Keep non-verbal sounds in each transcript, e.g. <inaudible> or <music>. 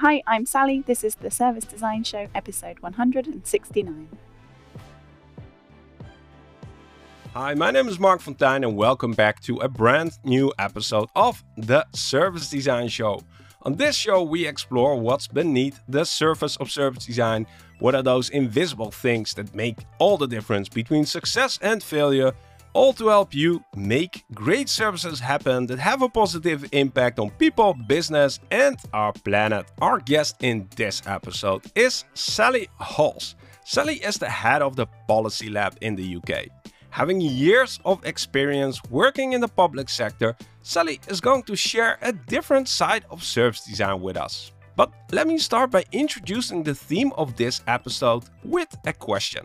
Hi, I'm Sally. This is the Service Design Show, episode 169. Hi, my name is Marc Fonteijn, and welcome back to a brand new episode of the Service Design Show. On this show, we explore what's beneath the surface of service design. What are those invisible things that make all the difference between success and failure? All to help you make great services happen that have a positive impact on people, business, and our planet. Our guest in this episode is Sally Halls. Sally is the head of the Policy Lab in the UK. Having years of experience working in the public sector, Sally is going to share a different side of service design with us. But let me start by introducing the theme of this episode with a question.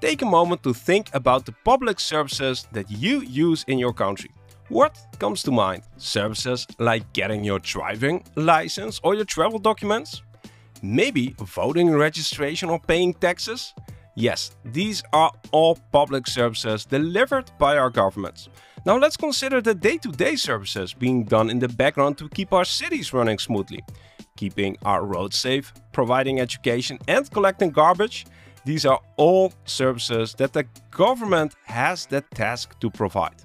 Take a moment to think about the public services that you use in your country. What comes to mind? Services like getting your driving license or your travel documents? Maybe voting registration or paying taxes? Yes, these are all public services delivered by our governments. Now let's consider the day-to-day -day services being done in the background to keep our cities running smoothly. Keeping our roads safe, providing education and collecting garbage, these are all services that the government has the task to provide.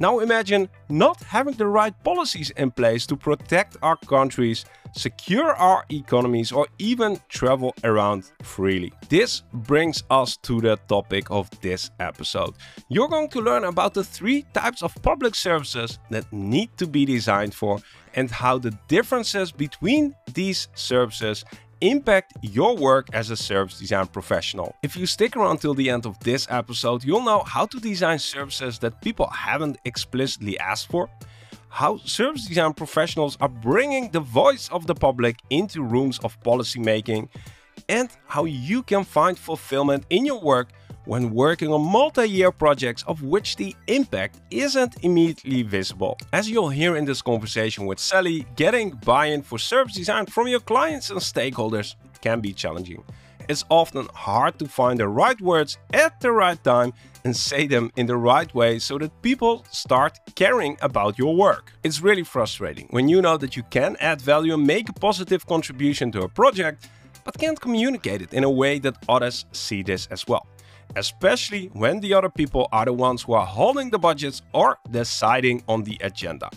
Now imagine not having the right policies in place to protect our countries, secure our economies or even travel around freely. This brings us to the topic of this episode. You're going to learn about the three types of public services that need to be designed for and how the differences between these services impact your work as a service design professional. If you stick around till the end of this episode, you'll know how to design services that people haven't explicitly asked for, how service design professionals are bringing the voice of the public into rooms of policy making, and how you can find fulfillment in your work when working on multi-year projects of which the impact isn't immediately visible. As you'll hear in this conversation with Sally, getting buy-in for service design from your clients and stakeholders can be challenging. It's often hard to find the right words at the right time and say them in the right way so that people start caring about your work. It's really frustrating when you know that you can add value and make a positive contribution to a project, but can't communicate it in a way that others see this as well especially when the other people are the ones who are holding the budgets or deciding on the agenda.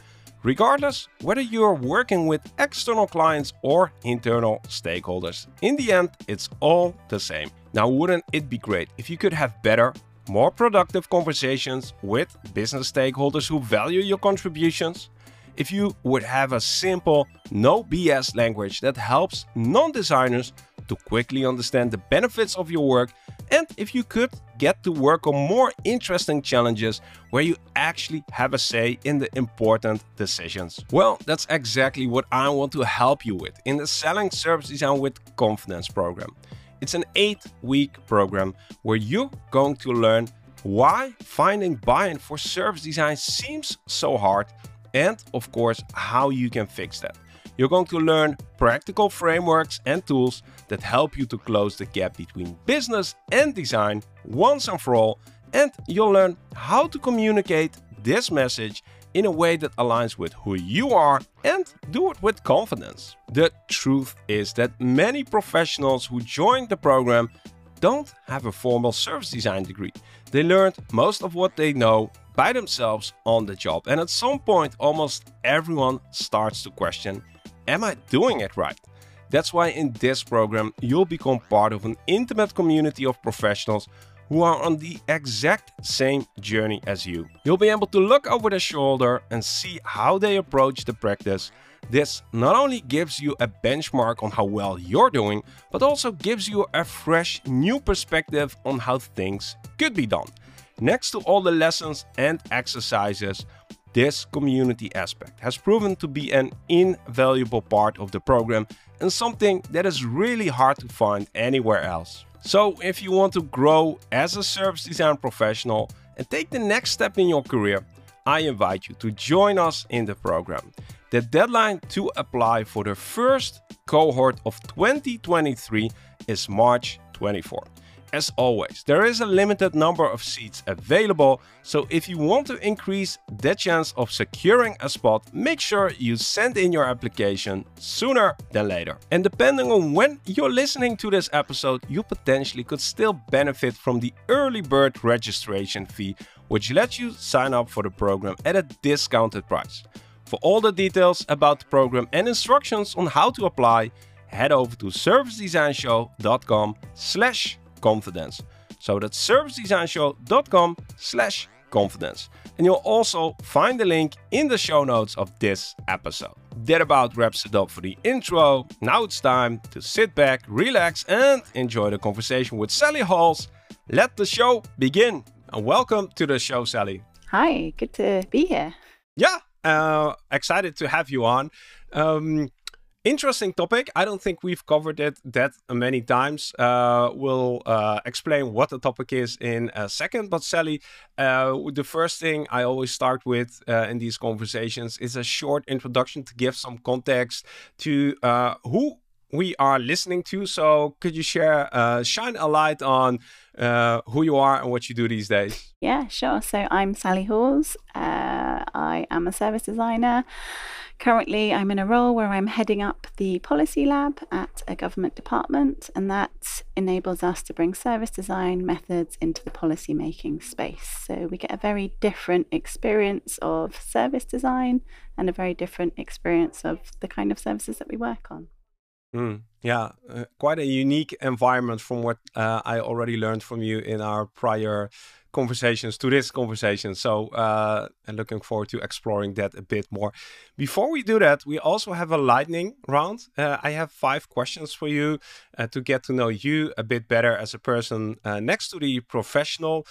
Regardless whether you're working with external clients or internal stakeholders, in the end, it's all the same. Now, wouldn't it be great if you could have better, more productive conversations with business stakeholders who value your contributions? If you would have a simple, no BS language that helps non designers to quickly understand the benefits of your work and if you could get to work on more interesting challenges where you actually have a say in the important decisions. Well, that's exactly what I want to help you with in the Selling Service Design with Confidence program. It's an eight week program where you're going to learn why finding buy-in for service design seems so hard and of course how you can fix that. You're going to learn practical frameworks and tools that help you to close the gap between business and design once and for all, and you'll learn how to communicate this message in a way that aligns with who you are and do it with confidence. The truth is that many professionals who join the program don't have a formal service design degree. They learned most of what they know by themselves on the job, and at some point, almost everyone starts to question Am I doing it right? That's why in this program you'll become part of an intimate community of professionals who are on the exact same journey as you. You'll be able to look over their shoulder and see how they approach the practice. This not only gives you a benchmark on how well you're doing, but also gives you a fresh new perspective on how things could be done. Next to all the lessons and exercises, this community aspect has proven to be an invaluable part of the program and something that is really hard to find anywhere else. So if you want to grow as a service design professional and take the next step in your career, I invite you to join us in the program. The deadline to apply for the first cohort of 2023 is March 24. As always, there is a limited number of seats available, so if you want to increase the chance of securing a spot, make sure you send in your application sooner than later. And depending on when you're listening to this episode, you potentially could still benefit from the early bird registration fee, which lets you sign up for the program at a discounted price. For all the details about the program and instructions on how to apply, head over to servicedesignshow.com slash confidence. So that's servicedesignshow.com slash confidence. And you'll also find the link in the show notes of this episode. That about wraps it up for the intro. Now it's time to sit back, relax, and enjoy the conversation with Sally Halls. Let the show begin. And welcome to the show, Sally. Hi, good to be here. Yeah, uh, excited to have you on. Um, interesting topic. I don't think we've covered it that many times. Uh, we'll uh, explain what the topic is in a second. But Sally, uh, the first thing I always start with uh, in these conversations is a short introduction to give some context to uh, who we are listening to. So could you share, uh, shine a light on uh, who you are and what you do these days? Yeah, sure. So I'm Sally Halls. I am a service designer. Currently, I'm in a role where I'm heading up the policy lab at a government department, and that enables us to bring service design methods into the policy making space. So we get a very different experience of service design and a very different experience of the kind of services that we work on. Mm, yeah, uh, quite a unique environment from what uh, I already learned from you in our prior conversations to this conversation. So, uh, and looking forward to exploring that a bit more. Before we do that, we also have a lightning round. Uh, I have five questions for you uh, to get to know you a bit better as a person uh, next to the professional.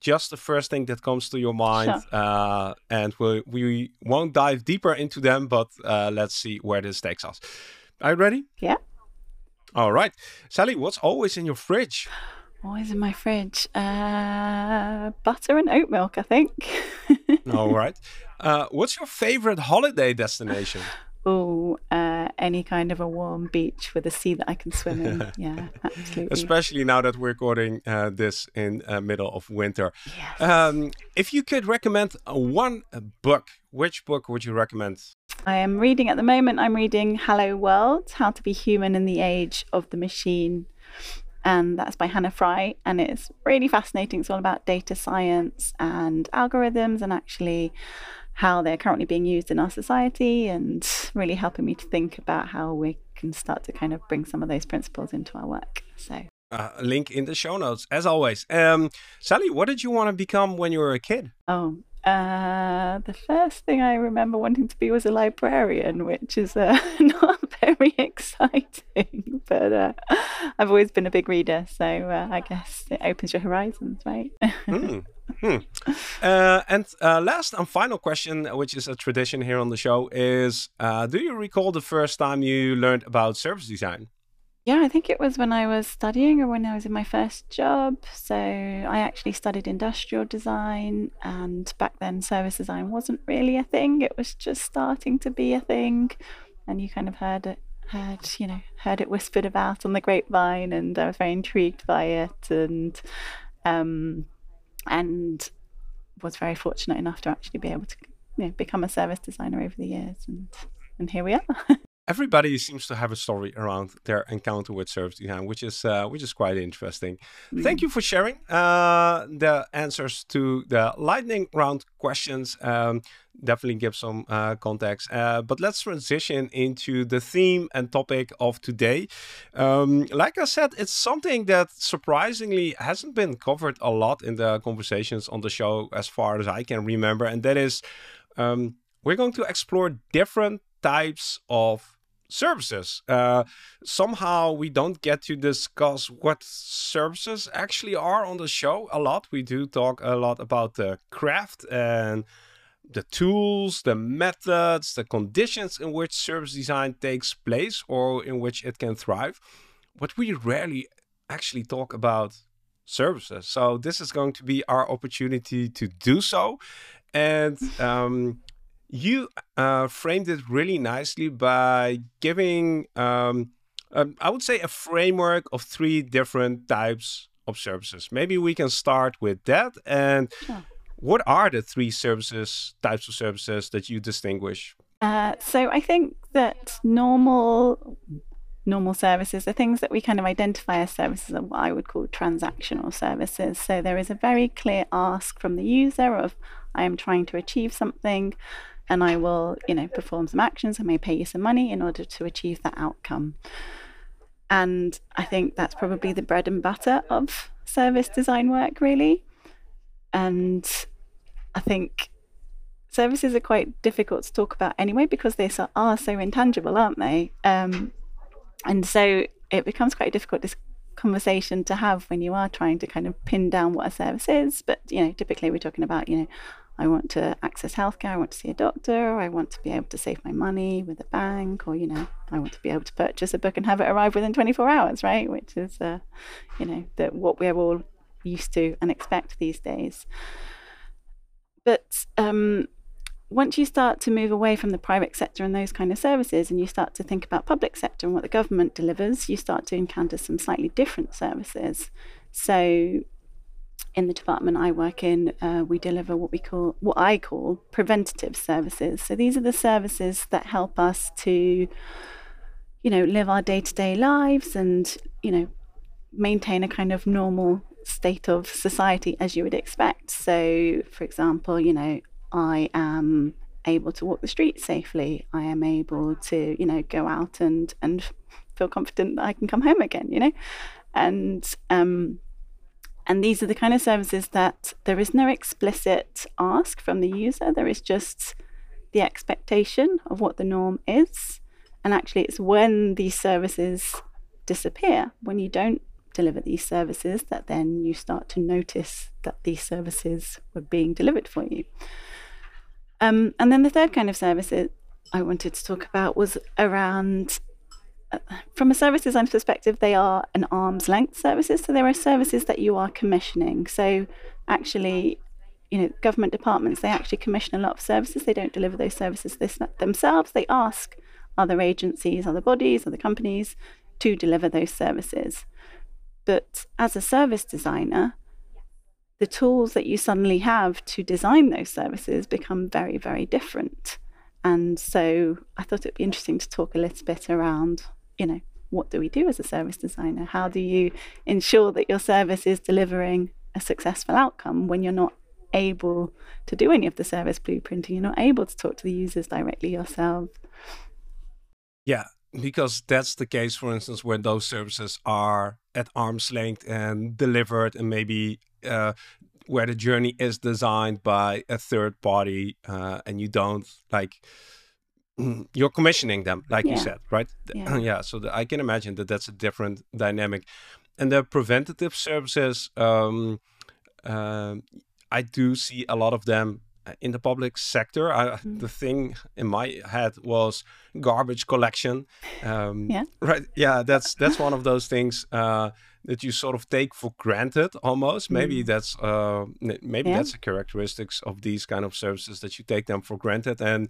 Just the first thing that comes to your mind, sure. Uh, and we we won't dive deeper into them, but uh, let's see where this takes us. Are you ready? Yeah. All right, Sally. What's always in your fridge? Always in my fridge. Uh, butter and oat milk, I think. <laughs> All right. Uh, what's your favorite holiday destination? Oh, uh, any kind of a warm beach with a sea that I can swim in. <laughs> yeah, absolutely. Especially now that we're recording uh, this in uh, middle of winter. Yes. Um, if you could recommend one book, which book would you recommend? I am reading at the moment. I'm reading Hello World: How to Be Human in the Age of the Machine and that's by Hannah Fry. And it's really fascinating. It's all about data science and algorithms and actually how they're currently being used in our society and really helping me to think about how we can start to kind of bring some of those principles into our work. So. Uh, link in the show notes, as always. Um, Sally, what did you want to become when you were a kid? Oh, uh, the first thing I remember wanting to be was a librarian, which is uh, <laughs> not very <laughs> exciting, but uh, I've always been a big reader, so uh, I guess it opens your horizons, right? mm. Hmm. <laughs> Uh, and uh, last and final question, which is a tradition here on the show, is Do you recall the first time you learned about service design? Yeah, I think it was when I was studying or when I was in my first job. So I actually studied industrial design, and back then service design wasn't really a thing. It was just starting to be a thing, and you kind of heard it, heard you know, heard it whispered about on the grapevine, and I was very intrigued by it, and um, and was very fortunate enough to actually be able to you know, become a service designer over the years, and and here we are. <laughs> everybody seems to have a story around their encounter with service design, which is uh, which is quite interesting. Mm. Thank you for sharing uh, the answers to the lightning round questions. Um, definitely give some uh, context. Uh, but let's transition into the theme and topic of today. Um, like I said, it's something that surprisingly hasn't been covered a lot in the conversations on the show, as far as I can remember, and that is. Um, we're going to explore different types of services. Uh, somehow we don't get to discuss what services actually are on the show a lot. We do talk a lot about the craft and the tools, the methods, the conditions in which service design takes place or in which it can thrive. But we rarely actually talk about services. So this is going to be our opportunity to do so. And um, you uh, framed it really nicely by giving, um, um, I would say, a framework of three different types of services. Maybe we can start with that. And sure. what are the three services, types of services that you distinguish? Uh, so I think that normal normal services are things that we kind of identify as services are what I would call transactional services. So there is a very clear ask from the user of I am trying to achieve something and I will, you know, perform some actions. I may pay you some money in order to achieve that outcome. And I think that's probably the bread and butter of service design work, really. And I think services are quite difficult to talk about anyway because they are so intangible, aren't they? Um, and so it becomes quite difficult dis- conversation to have when you are trying to kind of pin down what a service is. But you know, typically we're talking about you know I want to access healthcare, I want to see a doctor, I want to be able to save my money with a bank, or, you know, I want to be able to purchase a book and have it arrive within 24 hours, right? Which is, uh, you know, what we're all used to and expect these days. But um, once you start to move away from the private sector and those kind of services, and you start to think about public sector and what the government delivers, you start to encounter some slightly different services. So in the department I work in, uh, we deliver what we call, what I call preventative services. So these are the services that help us to, you know, live our day to day lives and, you know, maintain a kind of normal state of society as you would expect. So, for example, you know, I am able to walk the streets safely. I am able to, you know, go out and and feel confident that I can come home again. You know, and um, and these are the kind of services that there is no explicit ask from the user, there is just the expectation of what the norm is. And actually, it's when these services disappear, when you don't deliver these services, that then you start to notice that these services were being delivered for you. Um, and then the third kind of services I wanted to talk about was around from a service design perspective, they are an arm's length services. So there are services that you are commissioning. So actually, you know, government departments, they actually commission a lot of services. They don't deliver those services themselves. They ask other agencies, other bodies, other companies to deliver those services. But as a service designer, the tools that you suddenly have to design those services become very, very different. And so I thought it'd be interesting to talk a little bit around you know, what do we do as a service designer? How do you ensure that your service is delivering a successful outcome when you're not able to do any of the service blueprinting? You're not able to talk to the users directly yourself. Yeah, because that's the case, for instance, where those services are at arm's length and delivered, and maybe uh, where the journey is designed by a third party, uh, and you don't like you're commissioning them, like yeah. you said, right? Yeah. <clears throat> yeah so the, I can imagine that that's a different dynamic. And the preventative services, um, uh, I do see a lot of them uh, in the public sector. I, mm. The thing in my head was garbage collection. Um, <laughs> yeah. Right. Yeah. That's that's one of those things uh, that you sort of take for granted almost. Maybe mm. that's uh, maybe yeah. that's the characteristics of these kind of services that you take them for granted and.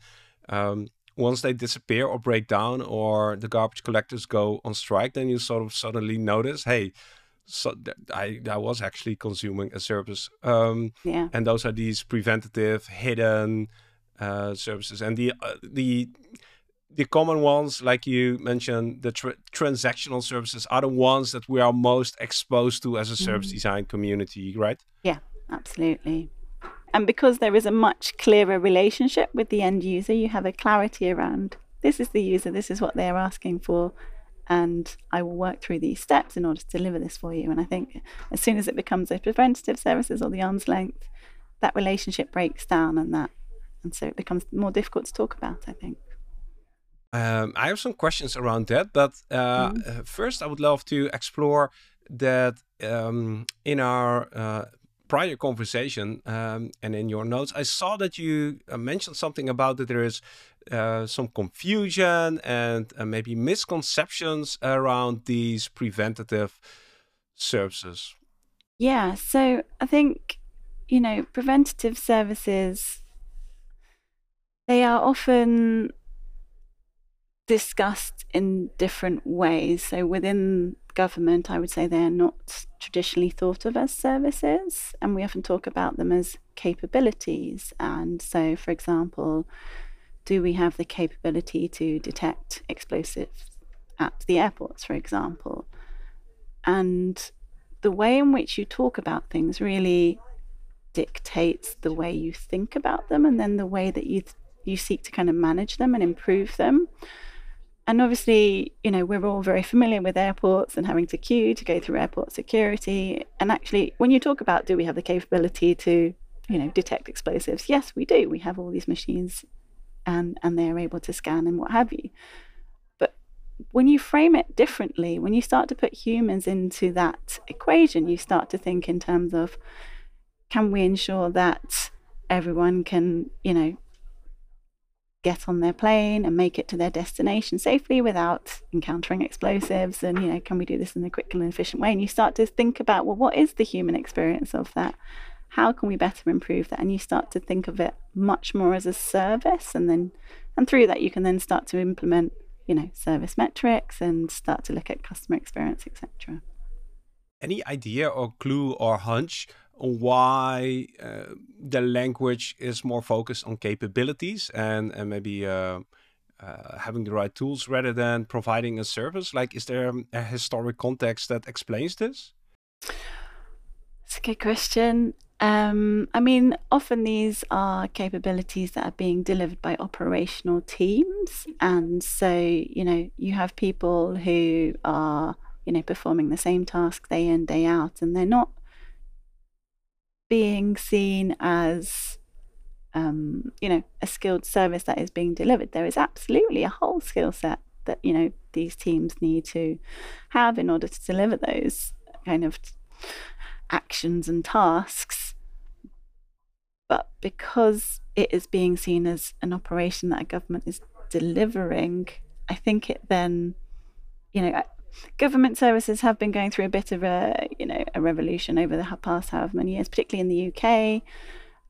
Um, once they disappear or break down or the garbage collectors go on strike, then you sort of suddenly notice, hey, so I I was actually consuming a service. Um, yeah. And those are these preventative, hidden uh, services, and the uh, the the common ones, like you mentioned, the tra transactional services are the ones that we are most exposed to as a service mm. design community, right? Yeah, absolutely. And because there is a much clearer relationship with the end user, you have a clarity around this is the user, this is what they're asking for, and I will work through these steps in order to deliver this for you. And I think as soon as it becomes a preventative services or the arm's length, that relationship breaks down and that and so it becomes more difficult to talk about, I think. Um, I have some questions around that, but uh, mm. first I would love to explore that um, in our uh, prior conversation um, and in your notes, I saw that you uh, mentioned something about that there is uh, some confusion and uh, maybe misconceptions around these preventative services. Yeah, so I think, you know, preventative services, they are often discussed in different ways. So within government, I would say they're not traditionally thought of as services, and we often talk about them as capabilities. And so, for example, do we have the capability to detect explosives at the airports, for example? And the way in which you talk about things really dictates the way you think about them and then the way that you you seek to kind of manage them and improve them and obviously you know we're all very familiar with airports and having to queue to go through airport security. And actually when you talk about do we have the capability to you know detect explosives? Yes we do. We have all these machines and and they're able to scan and what have you. But when you frame it differently when you start to put humans into that equation you start to think in terms of can we ensure that everyone can, you know, get on their plane and make it to their destination safely without encountering explosives? And, you know, can we do this in a quick and efficient way? And you start to think about, well, what is the human experience of that? How can we better improve that? And you start to think of it much more as a service. And then, and through that, you can then start to implement, you know, service metrics and start to look at customer experience, etc. Any idea or clue or hunch why uh, the language is more focused on capabilities and, and maybe uh, uh, having the right tools rather than providing a service? Like, is there a historic context that explains this? It's a good question. Um, I mean, often these are capabilities that are being delivered by operational teams. And so, you know, you have people who are, you know, performing the same task day in, day out, and they're not being seen as um, you know a skilled service that is being delivered there is absolutely a whole skill set that you know these teams need to have in order to deliver those kind of actions and tasks. But because it is being seen as an operation that a government is delivering i think it then you know government services have been going through a bit of a you know a revolution over the past however many years, particularly in the UK.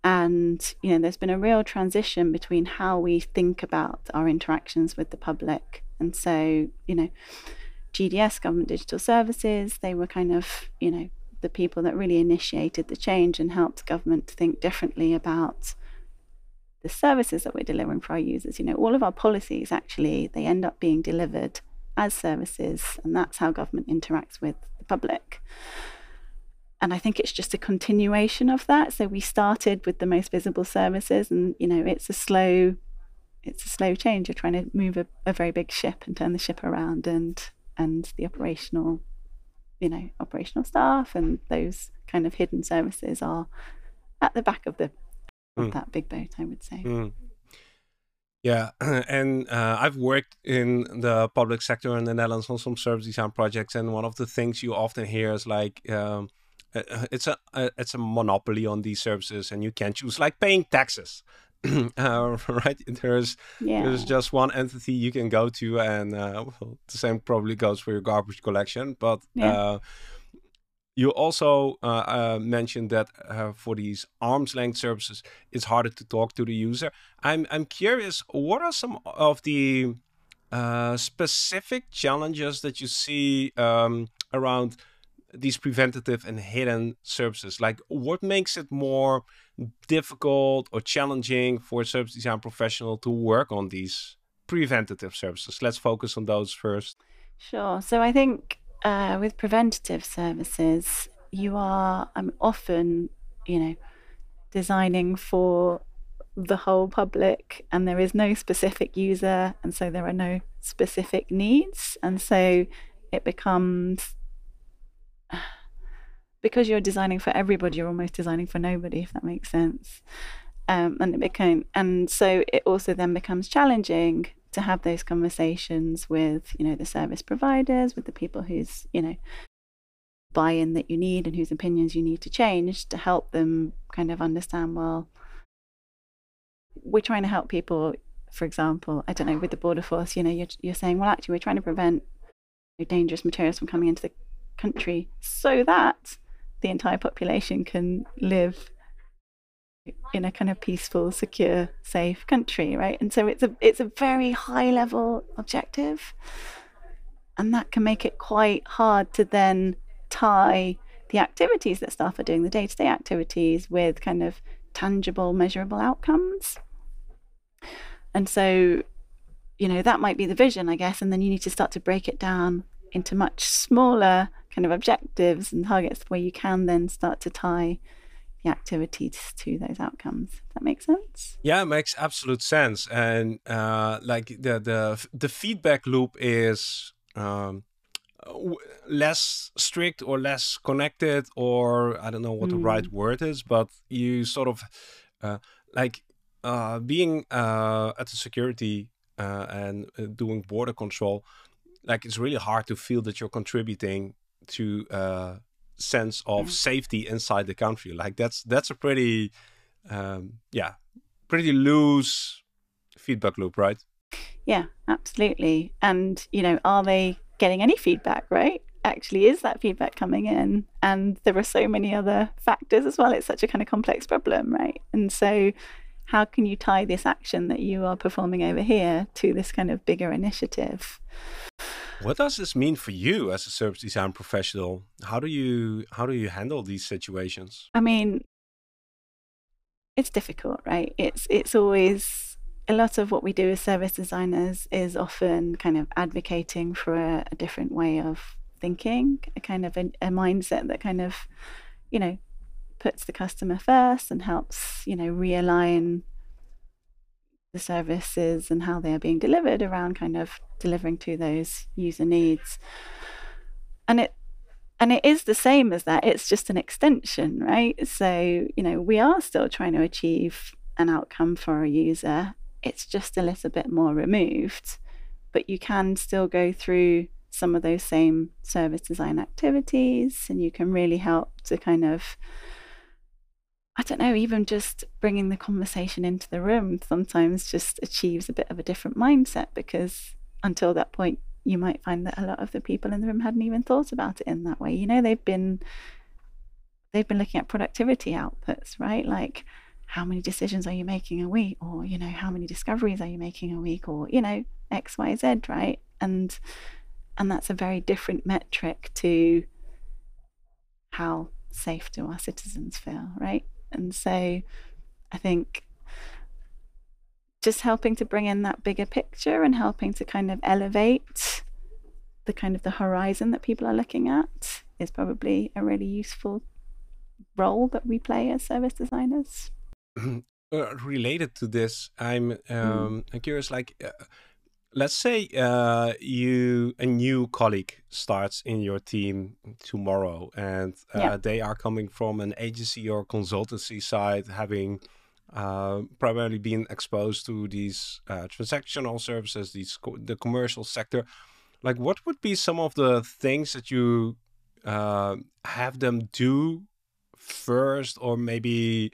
And you know, there's been a real transition between how we think about our interactions with the public. And so, you know, GDS, Government Digital Services, they were kind of, you know, the people that really initiated the change and helped government think differently about the services that we're delivering for our users. You know, all of our policies actually they end up being delivered as services, and that's how government interacts with the public. And I think it's just a continuation of that. So we started with the most visible services, and you know, it's a slow, it's a slow change. You're trying to move a, a very big ship and turn the ship around, and and the operational, you know, operational staff and those kind of hidden services are at the back of the of mm. that big boat. I would say. Mm. Yeah, <clears throat> and uh, I've worked in the public sector in the Netherlands on some service design projects, and one of the things you often hear is like, um, uh, uh, it's a uh, it's a monopoly on these services, and you can't choose, like paying taxes. <clears throat> uh, <laughs> right there's yeah. there's just one entity you can go to and uh, well, the same probably goes for your garbage collection but yeah. You also uh, uh, mentioned that uh, for these arm's length services, it's harder to talk to the user. I'm I'm curious, what are some of the uh, specific challenges that you see um, around these preventative and hidden services? Like, what makes it more difficult or challenging for a service design professional to work on these preventative services? Let's focus on those first. Sure. So I think uh, with preventative services, you are um, often, you know, designing for the whole public, and there is no specific user, and so there are no specific needs, and so it becomes <sighs> because you're designing for everybody, you're almost designing for nobody, if that makes sense. Um, and it became, and so it also then becomes challenging to have those conversations with you know the service providers with the people whose you know buy-in that you need and whose opinions you need to change to help them kind of understand well we're trying to help people for example i don't know with the border force you know you're, you're saying well actually we're trying to prevent dangerous materials from coming into the country so that the entire population can live in a kind of peaceful, secure, safe country, right? And so it's a it's a very high level objective. And that can make it quite hard to then tie the activities that staff are doing, the day-to-day activities, with kind of tangible, measurable outcomes. And so, you know, that might be the vision, I guess, and then you need to start to break it down into much smaller kind of objectives and targets where you can then start to tie the activities to those outcomes. Does that make sense? Yeah, it makes absolute sense. And uh, like the the the feedback loop is um, less strict or less connected, or I don't know what mm. the right mm. word is, but you sort of uh, like uh, being uh, at the security uh, and uh, doing border control. Like it's really hard to feel that you're contributing to uh, sense of mm. safety inside the country. Like that's that's a pretty um, yeah pretty loose feedback loop, right? Yeah, absolutely. And you know, are they getting any feedback? Right? Actually, is that feedback coming in? And there are so many other factors as well. It's such a kind of complex problem, right? And so, how can you tie this action that you are performing over here to this kind of bigger initiative? What does this mean for you as a service design professional? How do you how do you handle these situations? I mean, it's difficult, right? It's it's always a lot of what we do as service designers is often kind of advocating for a, a different way of thinking, a kind of a, a mindset that kind of, you know, puts the customer first and helps, you know, realign the services and how they are being delivered around kind of delivering to those user needs. And it and it is the same as that. It's just an extension, right? So, you know, we are still trying to achieve an outcome for a user. It's just a little bit more removed, but you can still go through some of those same service design activities and you can really help to kind of I don't know, even just bringing the conversation into the room sometimes just achieves a bit of a different mindset because until that point, you might find that a lot of the people in the room hadn't even thought about it in that way. You know, they've been they've been looking at productivity outputs, right? Like how many decisions are you making a week or you know how many discoveries are you making a week or you know xyz right and and that's a very different metric to how safe do our citizens feel right and so I think just helping to bring in that bigger picture and helping to kind of elevate the kind of the horizon that people are looking at is probably a really useful role that we play as service designers. Uh, related to this, I'm mm. um, mm. curious. Like, uh, let's say uh, you a new colleague starts in your team tomorrow and uh, yeah. they are coming from an agency or consultancy side having uh, primarily been exposed to these uh, transactional services these co the commercial sector like what would be some of the things that you uh, have them do first or maybe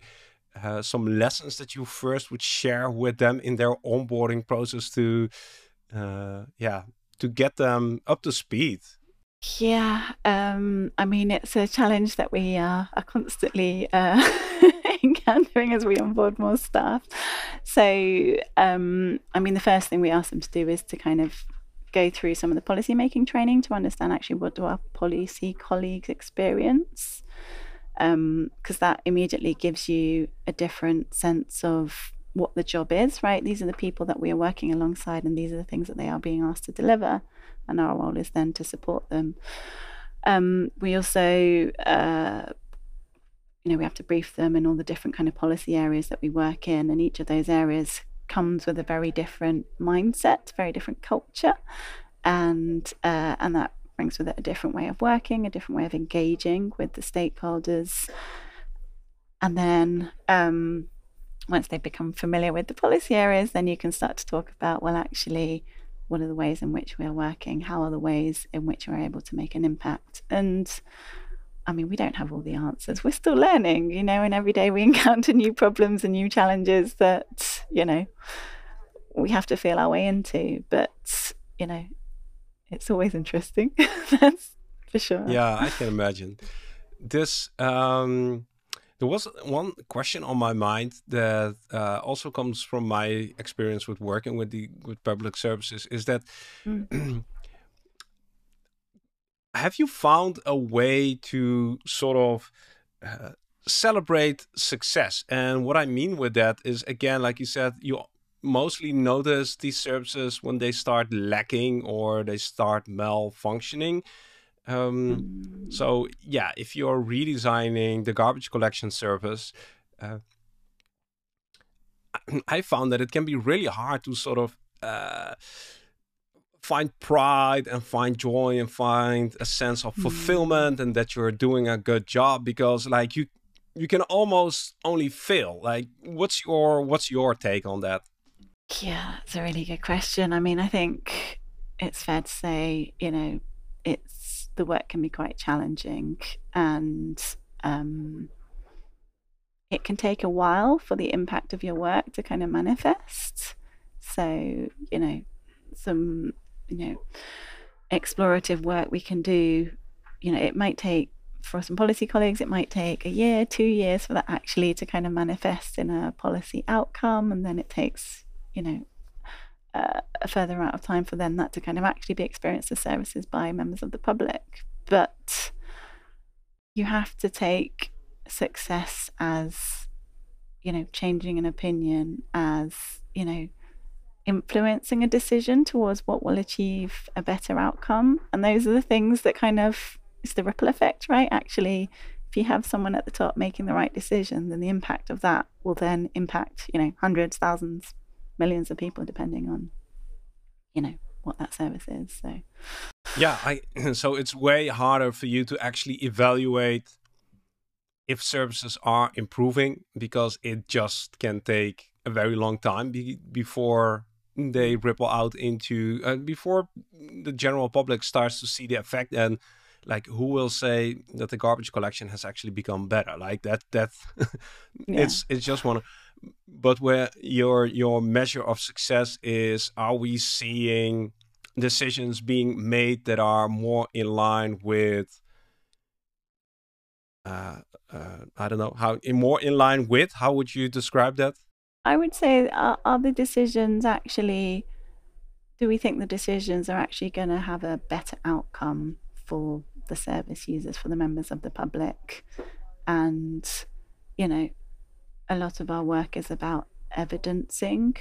uh, some lessons that you first would share with them in their onboarding process to uh, yeah, to get them up to speed? Yeah, um, I mean, it's a challenge that we are constantly uh, <laughs> encountering as we onboard more staff. So, um, I mean, the first thing we ask them to do is to kind of go through some of the policy making training to understand actually what do our policy colleagues experience because um, that immediately gives you a different sense of what the job is, right? These are the people that we are working alongside, and these are the things that they are being asked to deliver. And our role is then to support them. Um, we also, uh, you know, we have to brief them in all the different kind of policy areas that we work in, and each of those areas comes with a very different mindset, very different culture, and uh, and that brings with it a different way of working, a different way of engaging with the stakeholders, and then. Um, once they've become familiar with the policy areas, then you can start to talk about, well, actually, what are the ways in which we are working? How are the ways in which we're able to make an impact? And I mean, we don't have all the answers. We're still learning, you know, and every day we <laughs> encounter new problems and new challenges that, you know, we have to feel our way into. But, you know, it's always interesting. <laughs> That's for sure. Yeah, I can imagine. This, um, There was one question on my mind that uh, also comes from my experience with working with the with public services. Is that mm. <clears throat> have you found a way to sort of uh, celebrate success? And what I mean with that is, again, like you said, you mostly notice these services when they start lacking or they start malfunctioning. Um. So yeah, if you're redesigning the garbage collection service, uh, <clears throat> I found that it can be really hard to sort of uh, find pride and find joy and find a sense of mm. fulfillment mm. and that you're doing a good job because like you you can almost only fail. Like what's your what's your take on that? Yeah, it's a really good question. I mean, I think it's fair to say, you know, it's the work can be quite challenging and um, it can take a while for the impact of your work to kind of manifest. So, you know, some, you know, explorative work we can do, you know, it might take for some policy colleagues, it might take a year, two years for that actually to kind of manifest in a policy outcome. And then it takes, you know, uh, a further amount of time for then that to kind of actually be experienced as services by members of the public. But you have to take success as, you know, changing an opinion, as, you know, influencing a decision towards what will achieve a better outcome. And those are the things that kind of, it's the ripple effect, right? Actually, if you have someone at the top making the right decision, then the impact of that will then impact, you know, hundreds, thousands, millions of people depending on you know what that service is so. Yeah i <clears throat> so it's way harder for you to actually evaluate if services are improving because it just can take a very long time be before they ripple out into uh, before the general public starts to see the effect and like who will say that the garbage collection has actually become better like that that <laughs> yeah. it's it's just one but where your your measure of success is are we seeing decisions being made that are more in line with uh, uh, I don't know how in more in line with how would you describe that? I would say are, are the decisions actually do we think the decisions are actually going to have a better outcome for the service users for the members of the public and you know a lot of our work is about evidencing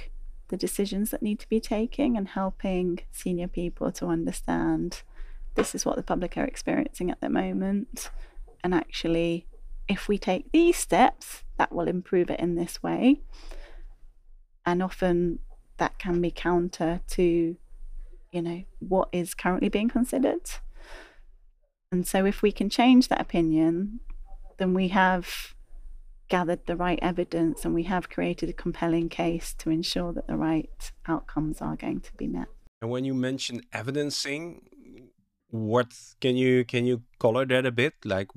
the decisions that need to be taken and helping senior people to understand this is what the public are experiencing at the moment. And actually, if we take these steps, that will improve it in this way. And often that can be counter to, you know, what is currently being considered. And so if we can change that opinion, then we have gathered the right evidence and we have created a compelling case to ensure that the right outcomes are going to be met. And when you mention evidencing, what can you can you color that a bit? Like,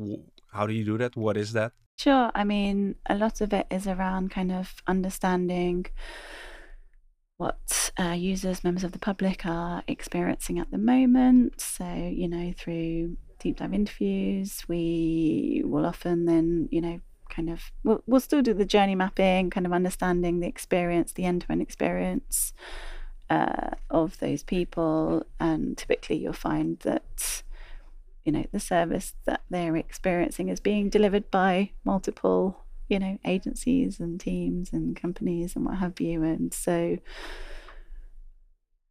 how do you do that? What is that? Sure. I mean, a lot of it is around kind of understanding what uh, users, members of the public are experiencing at the moment. So, you know, through deep dive interviews, we will often then, you know, kind of we'll, we'll still do the journey mapping kind of understanding the experience the end-to-end experience uh, of those people. And typically you'll find that you know the service that they're experiencing is being delivered by multiple you know agencies and teams and companies and what have you. And so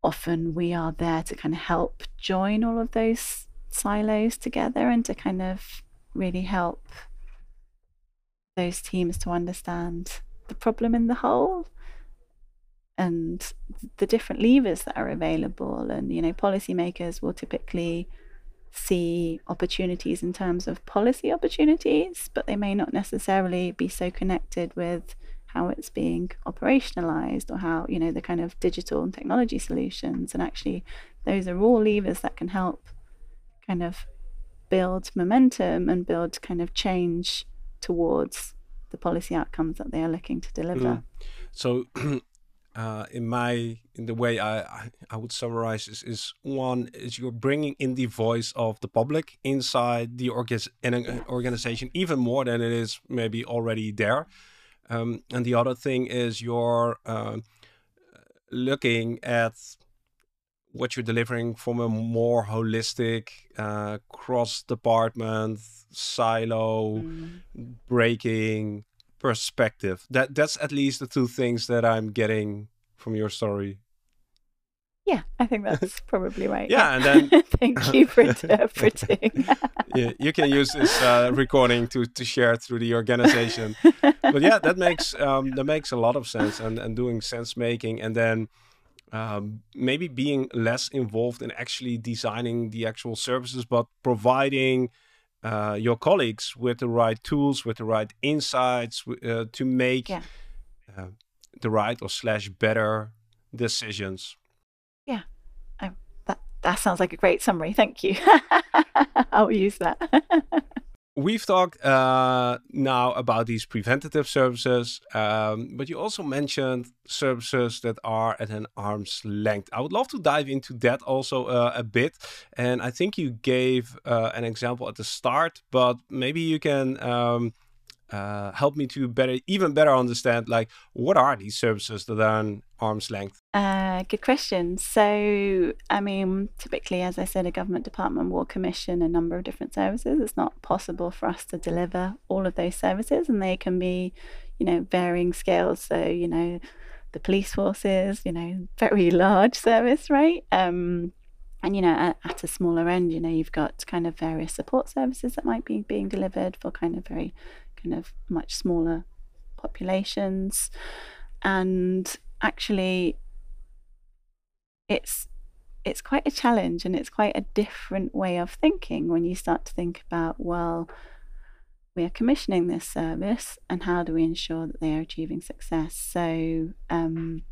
often we are there to kind of help join all of those silos together and to kind of really help those teams to understand the problem in the whole and the different levers that are available. And you know policymakers will typically see opportunities in terms of policy opportunities but they may not necessarily be so connected with how it's being operationalized or how you know the kind of digital and technology solutions. And actually those are all levers that can help kind of build momentum and build kind of change towards the policy outcomes that they are looking to deliver. Mm. So, <clears throat> uh, in my in the way I, I, would summarize is is one is you're bringing in the voice of the public inside the orga- an organization even more than it is maybe already there, um, and the other thing is you're uh, looking at what you're delivering from a more holistic, uh, cross department, silo, mm. breaking perspective. That that's at least the two things that I'm getting from your story. Yeah, I think <laughs> that's probably right. yeah, and then <laughs> thank you for <laughs> interpreting. yeah, you can use this uh, recording to to share through the organization. but yeah, that makes um, that makes a lot of sense, and and doing sense making, and then um, maybe being less involved in actually designing the actual services, but providing uh, your colleagues with the right tools, with the right insights uh, to make yeah. uh, the right or slash better decisions. Yeah, I, that that sounds like a great summary. Thank you. <laughs> I'll use that. <laughs> we've talked uh, now about these preventative services, um, but you also mentioned services that are at an arm's length. I would love to dive into that also uh, a bit. And I think you gave uh, an example at the start, but maybe you can um, uh, help me to better, even better understand, like what are these services that are an arm's length? Uh, good question. So, I mean, typically, as I said, a government department will commission a number of different services. It's not possible for us to deliver all of those services, and they can be, you know, varying scales. So, you know, the police forces, you know, <laughs> very large service, right? Um, and you know at, at, a smaller end you know you've got kind of various support services that might be being delivered for kind of very kind of much smaller populations. And actually, it's it's quite a challenge and it's quite a different way of thinking when you start to think about well we are commissioning this service and how do we ensure that they are achieving success so um,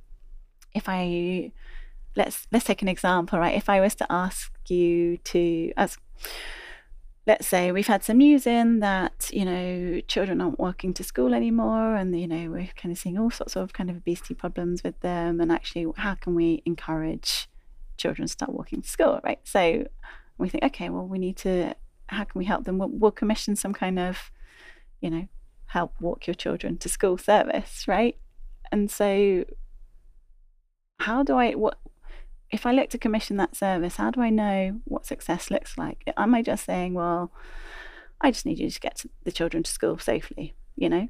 if i let's let's take an example right if i was to ask you to as let's say we've had some news in that you know children aren't walking to school anymore and you know we're kind of seeing all sorts of kind of obesity problems with them and actually how can we encourage children to start walking to school right? So we think okay well we need to how can we help them? We'll, we'll commission some kind of you know help walk your children to school service right? And so how do i what if I look to commission that service, how do I know what success looks like? Am I just saying, well, I just need you to get the children to school safely, you know?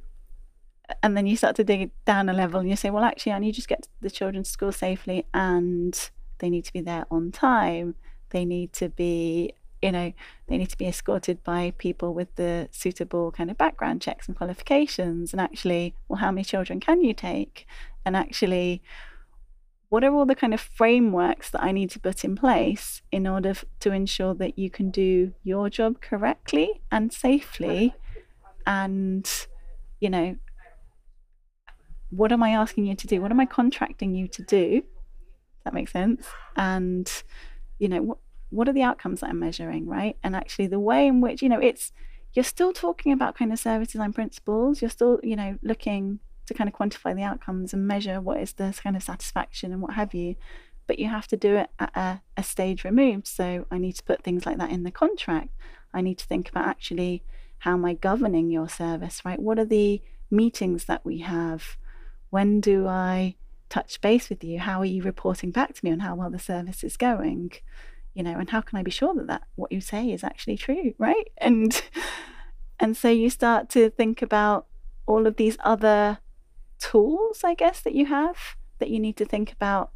And then you start to dig down a level and you say, well, actually, I need you to get the children to school safely and they need to be there on time. They need to be, you know, they need to be escorted by people with the suitable kind of background checks and qualifications. And actually, well, how many children can you take? And actually, what are all the kind of frameworks that I need to put in place in order f- to ensure that you can do your job correctly and safely? And, you know, what am I asking you to do? What am I contracting you to do? That makes sense? And, you know, what, what are the outcomes that I'm measuring, right? And actually, the way in which, you know, it's, you're still talking about kind of service design principles. You're still, you know, looking to kind of quantify the outcomes and measure what is the kind of satisfaction and what have you. But you have to do it at a, a stage removed. So I need to put things like that in the contract. I need to think about actually how am I governing your service, right? What are the meetings that we have? When do I touch base with you? How are you reporting back to me on how well the service is going? You know, and how can I be sure that, that what you say is actually true, right? And and so you start to think about all of these other tools, I guess, that you have that you need to think about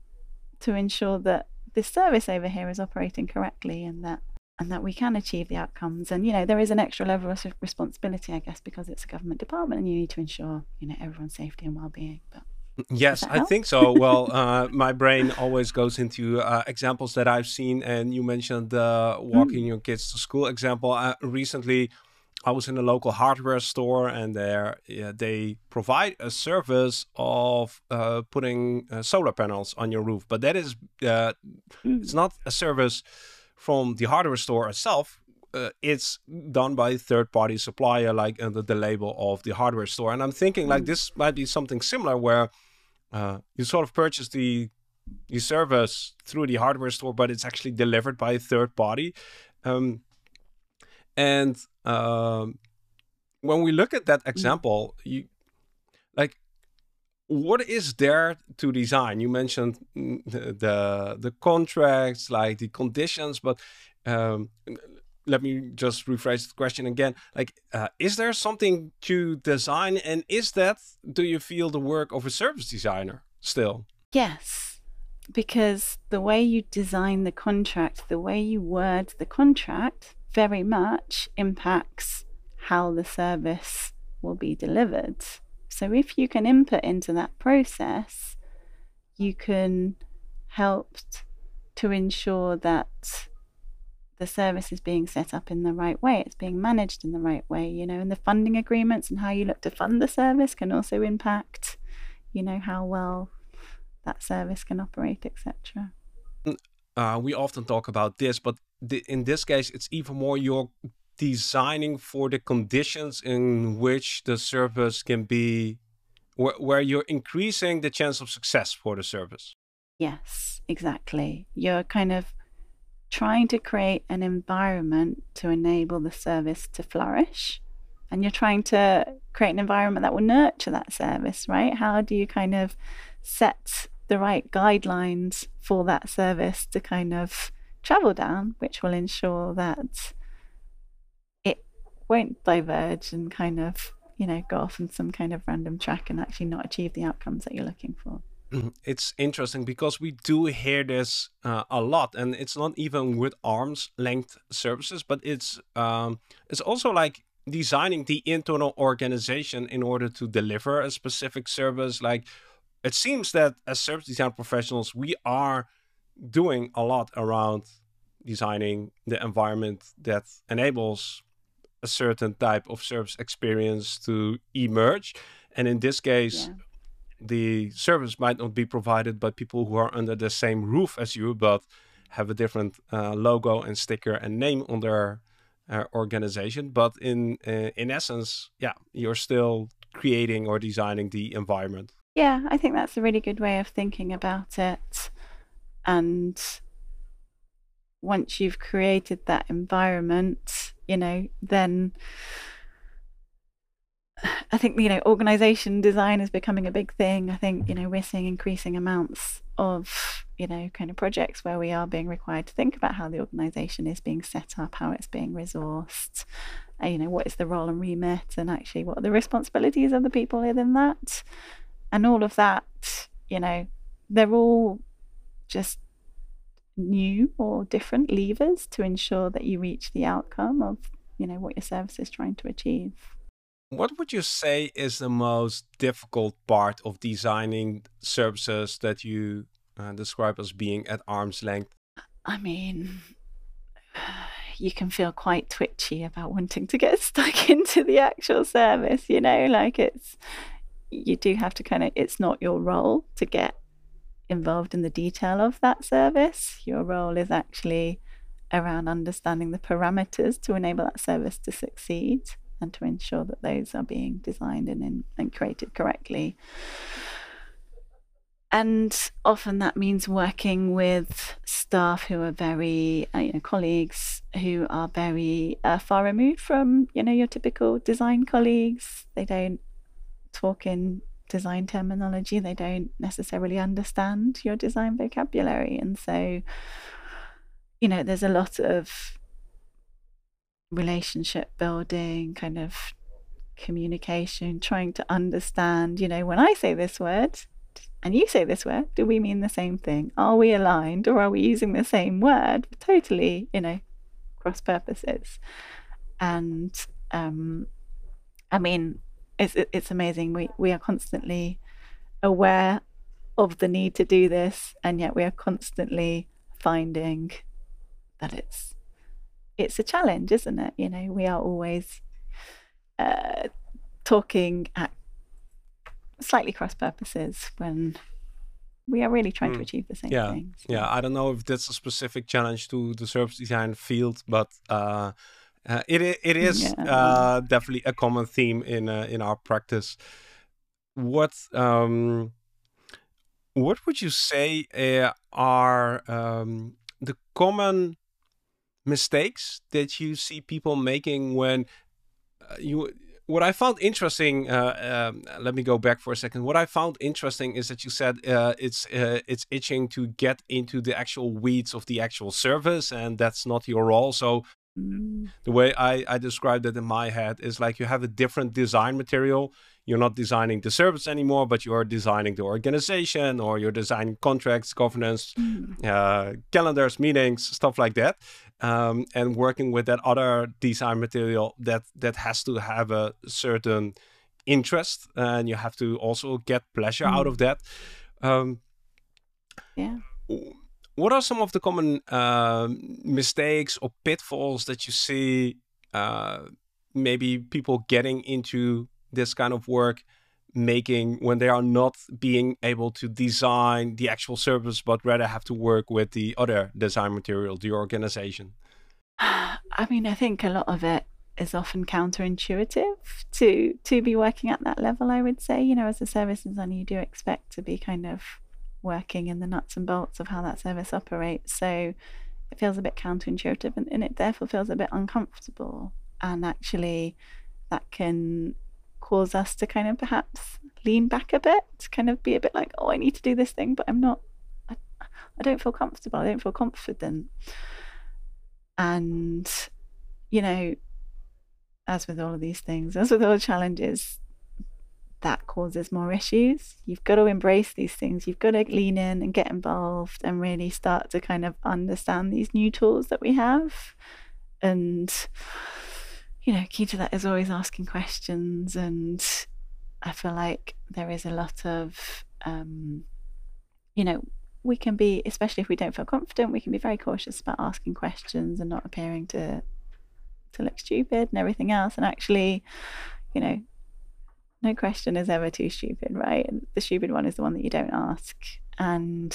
to ensure that this service over here is operating correctly and that and that we can achieve the outcomes. And you know, there is an extra level of responsibility, I guess, because it's a government department and you need to ensure you know everyone's safety and well-being. But Yes, I think so. well, <laughs> uh, my brain always goes into uh, examples that I've seen, and you mentioned the walking mm. your kids to school example. Uh, recently, I was in a local hardware store, and there yeah, they provide a service of uh, putting uh, solar panels on your roof. But that is uh, it's not a service from the hardware store itself. Uh, it's done by a third-party supplier, like under the label of the hardware store. And I'm thinking, like this might be something similar, where uh, you sort of purchase the the service through the hardware store, but it's actually delivered by a third party. Um, and um, when we look at that mm. example, you like what is there to design? You mentioned mm, the the, the contracts, like the conditions, but um, let me just rephrase the question again. Like, uh, is there something to design, and is that do you feel the work of a service designer still? Yes, because the way you design the contract, the way you word the contract, very much impacts how the service will be delivered. So if you can input into that process, you can help to ensure that the service is being set up in the right way, it's being managed in the right way, you know, and the funding agreements and how you look to fund the service can also impact, you know, how well that service can operate, etc. Uh, we often talk about this, but in this case, it's even more you're designing for the conditions in which the service can be, wh where you're increasing the chance of success for the service. Yes, exactly. You're kind of trying to create an environment to enable the service to flourish. And you're trying to create an environment that will nurture that service, right? How do you kind of set the right guidelines for that service to kind of travel down, which will ensure that it won't diverge and kind of, you know, go off on some kind of random track and actually not achieve the outcomes that you're looking for. Mm-hmm. it's interesting because we do hear this uh, a lot, and it's not even with arm's length services, but it's um, it's also like designing the internal organization in order to deliver a specific service. Like it seems that as service design professionals, we are doing a lot around designing the environment that enables a certain type of service experience to emerge. And in this case, yeah the service might not be provided by people who are under the same roof as you, but have a different uh, logo and sticker and name on their uh, organization. But in uh, in essence, yeah, you're still creating or designing the environment. Yeah, I think that's a really good way of thinking about it. And once you've created that environment, you know, then I think you know organization design is becoming a big thing. I think you know we're seeing increasing amounts of you know kind of projects where we are being required to think about how the organization is being set up, how it's being resourced, uh, you know what is the role and remit, and actually what are the responsibilities of the people within that, and all of that. You know, they're all just new or different levers to ensure that you reach the outcome of you know what your service is trying to achieve. What would you say is the most difficult part of designing services that you uh, describe as being at arm's length? I mean, <sighs> you can feel quite twitchy about wanting to get <laughs> stuck into the actual service, you know, like it's, you do have to kind of, it's not your role to get involved in the detail of that service. Your role is actually around understanding the parameters to enable that service to succeed and to ensure that those are being designed and, in, and created correctly. And often that means working with staff who are very, uh, you know, colleagues who are very uh, far removed from, you know, your typical design colleagues. They don't talk in design terminology. They don't necessarily understand your design vocabulary. And so, you know, there's a lot of relationship building, kind of communication, trying to understand, you know, when I say this word and you say this word, do we mean the same thing? Are we aligned or are we using the same word? Totally, you know, cross purposes. And um, I mean, it's it's amazing. We we are constantly aware of the need to do this, and yet we are constantly finding that it's it's a challenge, isn't it? You know, we are always uh, talking at slightly cross purposes when we are really trying mm. to achieve the same yeah. things. Yeah, I don't know if that's a specific challenge to the service design field, but uh, uh, it it is yeah. uh, definitely a common theme in uh, in our practice. What um, what would you say uh, are um, the common mistakes that you see people making when uh, you what I found interesting, uh, um, let me go back for a second. What I found interesting is that you said uh, it's uh, it's itching to get into the actual weeds of the actual service, and that's not your role. So. The way I, I described it in my head is like you have a different design material. You're not designing the service anymore, but you're designing the organization, or you're designing contracts, governance, mm. calendars, meetings, stuff like that um, and working with that other design material that that has to have a certain interest and you have to also get pleasure mm. out of that um, yeah what are some of the common uh, mistakes or pitfalls that you see uh, maybe people getting into this kind of work making when they are not being able to design the actual service but rather have to work with the other design material the organization? <sighs> I mean i think a lot of it is often counterintuitive to to be working at that level i would say. You know as a service designer you do expect to be kind of working in the nuts and bolts of how that service operates. So it feels a bit counterintuitive and, and it therefore feels a bit uncomfortable. And actually that can cause us to kind of perhaps lean back a bit, kind of be a bit like, oh, I need to do this thing, but I'm not, I, I don't feel comfortable, I don't feel confident. And, you know, as with all of these things, as with all challenges, that causes more issues. You've got to embrace these things. You've got to lean in and get involved and really start to kind of understand these new tools that we have. And you know, key to that is always asking questions. And I feel like there is a lot of, um, you know, we can be, especially if we don't feel confident, we can be very cautious about asking questions and not appearing to to look stupid and everything else. And actually, you know, no question is ever too stupid, right? The stupid one is the one that you don't ask. And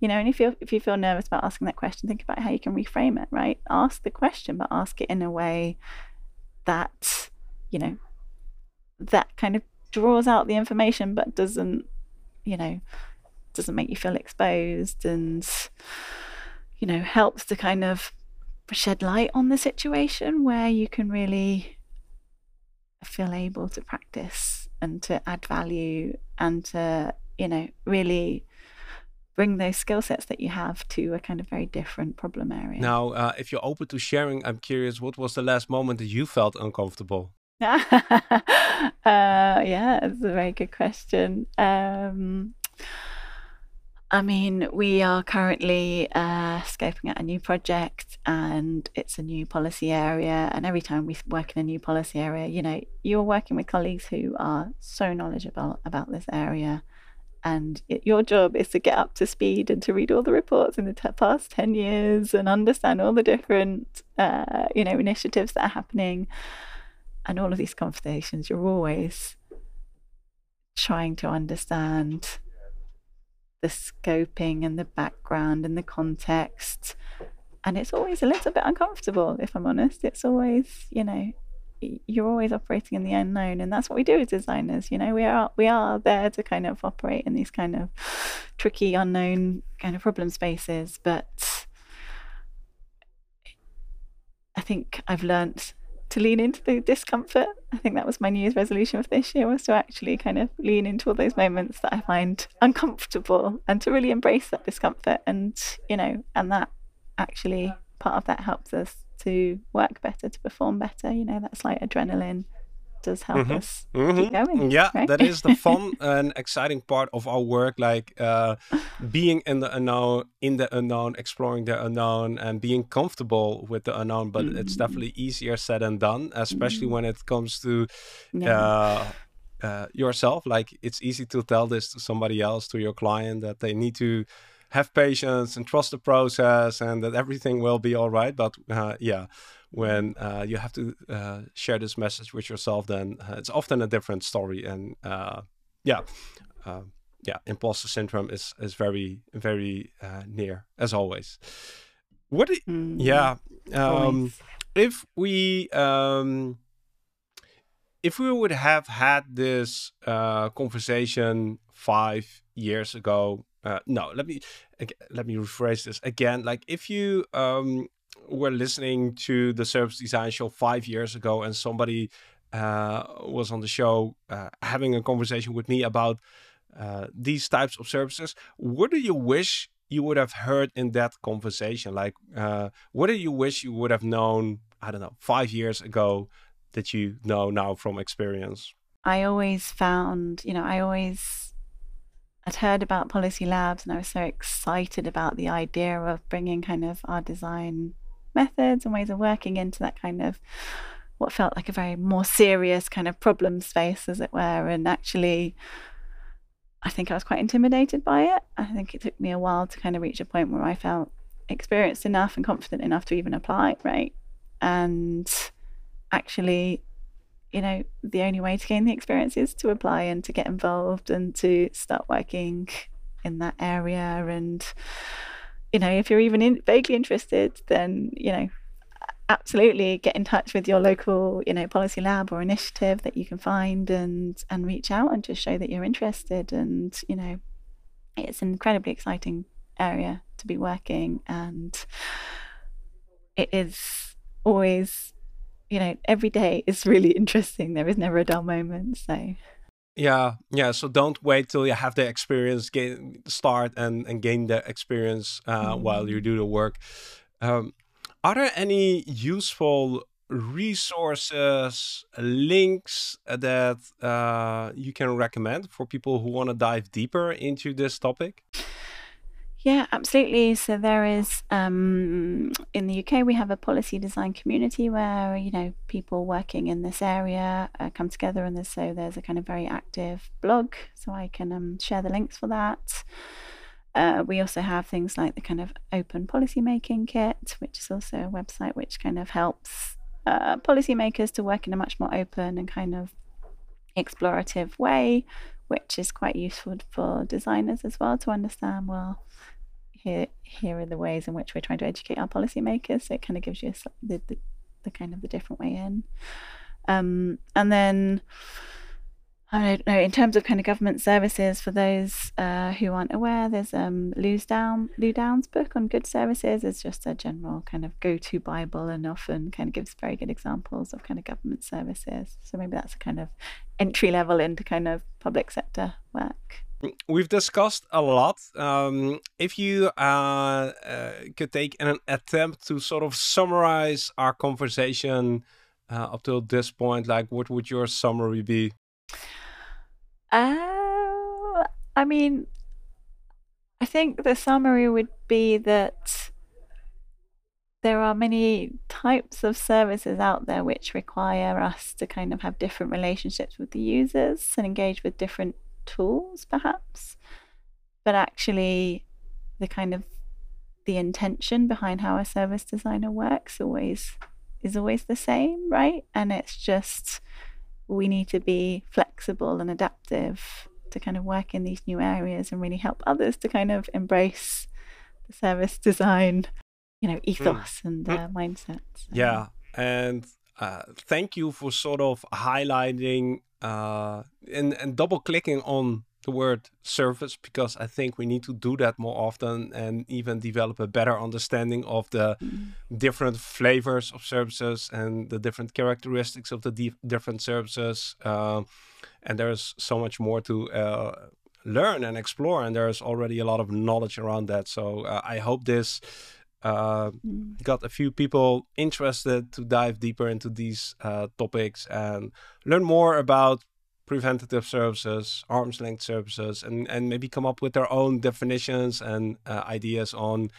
you know, and if you if you feel nervous about asking that question, think about how you can reframe it, right? Ask the question, but ask it in a way that you know that kind of draws out the information but doesn't you know doesn't make you feel exposed and you know helps to kind of shed light on the situation where you can really feel able to practice and to add value and to you know really bring those skill sets that you have to a kind of very different problem area. Now, uh, if you're open to sharing, I'm curious, what was the last moment that you felt uncomfortable? <laughs> uh, yeah, it's a very good question. Um, I mean, we are currently uh, scoping out a new project and it's a new policy area. And every time we work in a new policy area, you know, you're working with colleagues who are so knowledgeable about this area and it, your job is to get up to speed and to read all the reports in the t- past 10 years and understand all the different uh, you know initiatives that are happening and all of these conversations you're always trying to understand the scoping and the background and the context. And it's always a little bit uncomfortable if i'm honest. It's always you know you're always operating in the unknown and that's what we do as designers you know? We are we are there to kind of operate in these kind of tricky unknown kind of problem spaces but i think i've learned to lean into the discomfort i think that was my new year's resolution for this year was to actually kind of lean into all those moments that i find uncomfortable and to really embrace that discomfort and you know and that actually part of that helps us to work better, to perform better. You know, that slight adrenaline does help mm-hmm. us mm-hmm. keep going. Yeah, right? that is the <laughs> fun and exciting part of our work, like uh, being in the unknown, in the unknown, exploring the unknown, and being comfortable with the unknown. But mm-hmm. it's definitely easier said than done, especially mm-hmm. when it comes to. Yeah. Uh, uh, yourself like it's easy to tell this to somebody else to your client that they need to have patience and trust the process and that everything will be all right. But uh, yeah, when uh, you have to uh, share this message with yourself, then uh, it's often a different story. And uh, yeah, uh, yeah, imposter syndrome is is very very near as always. What? Do, mm, yeah, um, if we. Um, if we would have had this conversation five years ago uh, no, let me let me rephrase this again. Like if you um, were listening to the service design show five years ago, and somebody uh, was on the show uh, having a conversation with me about uh, these types of services, what do you wish you would have heard in that conversation? Like, uh, what do you wish you would have known? I don't know, five years ago that you know now from experience. I always found, you know, I always I'd heard about policy labs and I was so excited about the idea of bringing kind of our design methods and ways of working into that kind of what felt like a very more serious kind of problem space, as it were. And actually, I think I was quite intimidated by it. I think it took me a while to kind of reach a point where I felt experienced enough and confident enough to even apply, right? And actually, you know, the only way to gain the experience is to apply and to get involved and to start working in that area. And, you know, if you're even in, vaguely interested, then, you know, absolutely get in touch with your local, you know, policy lab or initiative that you can find and and reach out and just show that you're interested. And, you know, it's an incredibly exciting area to be working and it is always you know, every day is really <laughs> interesting. There is never a dull moment. So yeah, yeah. So don't wait till you have the experience, gain start and and gain the experience uh, mm. while you do the work. Um, are there any useful resources, links that uh, you can recommend for people who want to dive deeper into this topic? Yeah, absolutely. So there is um, in the UK we have a policy design community where you know people working in this area uh, come together, and there's, so there's a kind of very active blog. So I can um, share the links for that. Uh, we also have things like the kind of open policy making kit, which is also a website which kind of helps uh, policymakers to work in a much more open and kind of explorative way, which is quite useful for designers as well to understand well here here are the ways in which we're trying to educate our policymakers. So it kind of gives you a, the, the, the kind of the different way in. Um, and then I don't know in terms of kind of government services for those uh, who aren't aware. There's um, Lou's Downe Lou Downe's book on good services. It's just a general kind of go-to Bible and often kind of gives very good examples of kind of government services. So maybe that's a kind of entry level into kind of public sector work. We've discussed a lot. Um, if you uh, uh, could take an attempt to sort of summarize our conversation uh, up till this point, like what would your summary be? Uh, I mean, I think the summary would be that there are many types of services out there which require us to kind of have different relationships with the users and engage with different tools perhaps but actually the kind of the intention behind how a service designer works always is always the same right? And it's just we need to be flexible and adaptive to kind of work in these new areas and really help others to kind of embrace the service <laughs> design you know ethos mm. and uh, mindsets yeah and uh, thank you for sort of highlighting uh, and and double clicking on the word service because I think we need to do that more often and even develop a better understanding of the different flavors of services and the different characteristics of the different services. Uh, and there's so much more to uh, learn and explore, and there's already a lot of knowledge around that. So uh, I hope this uh, mm. got a few people interested to dive deeper into these uh, topics and learn more about preventative services, arm's length services, and, and maybe come up with their own definitions and uh, ideas on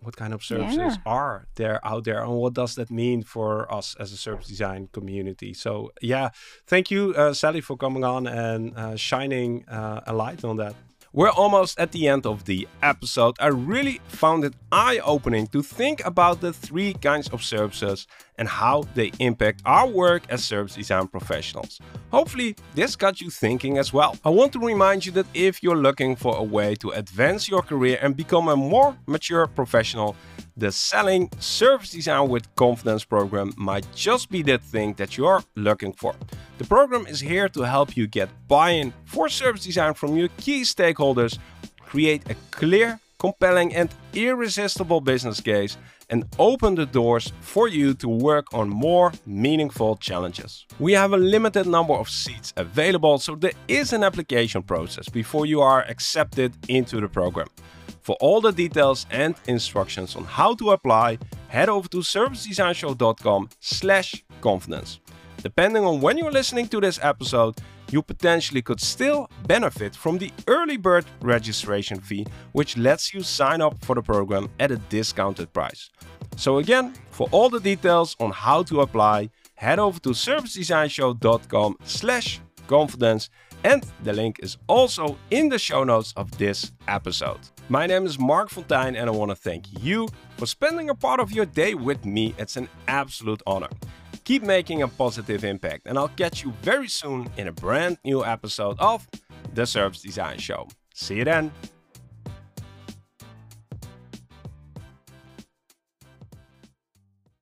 what kind of services yeah. are there out there and what does that mean for us as a service design community so yeah thank you uh, sally for coming on and uh, shining uh, a light on that we're almost at the end of the episode. I really found it eye opening to think about the three kinds of services and how they impact our work as service design professionals. Hopefully, this got you thinking as well. I want to remind you that if you're looking for a way to advance your career and become a more mature professional, the Selling Service Design with Confidence program might just be the thing that you're looking for. The program is here to help you get buy in for service design from your key stakeholders create a clear, compelling, and irresistible business case and open the doors for you to work on more meaningful challenges. We have a limited number of seats available, so there is an application process before you are accepted into the program. For all the details and instructions on how to apply, head over to servicedesignshow.com slash confidence. Depending on when you're listening to this episode, you potentially could still benefit from the early bird registration fee, which lets you sign up for the program at a discounted price. So again, for all the details on how to apply, head over to servicedesignshow.com slash confidence and the link is also in the show notes of this episode. My name is Marc Fonteijn and I want to thank you for spending a part of your day with me. It's an absolute honor. Keep making a positive impact, and I'll catch you very soon in a brand new episode of The Service Design Show. See you then.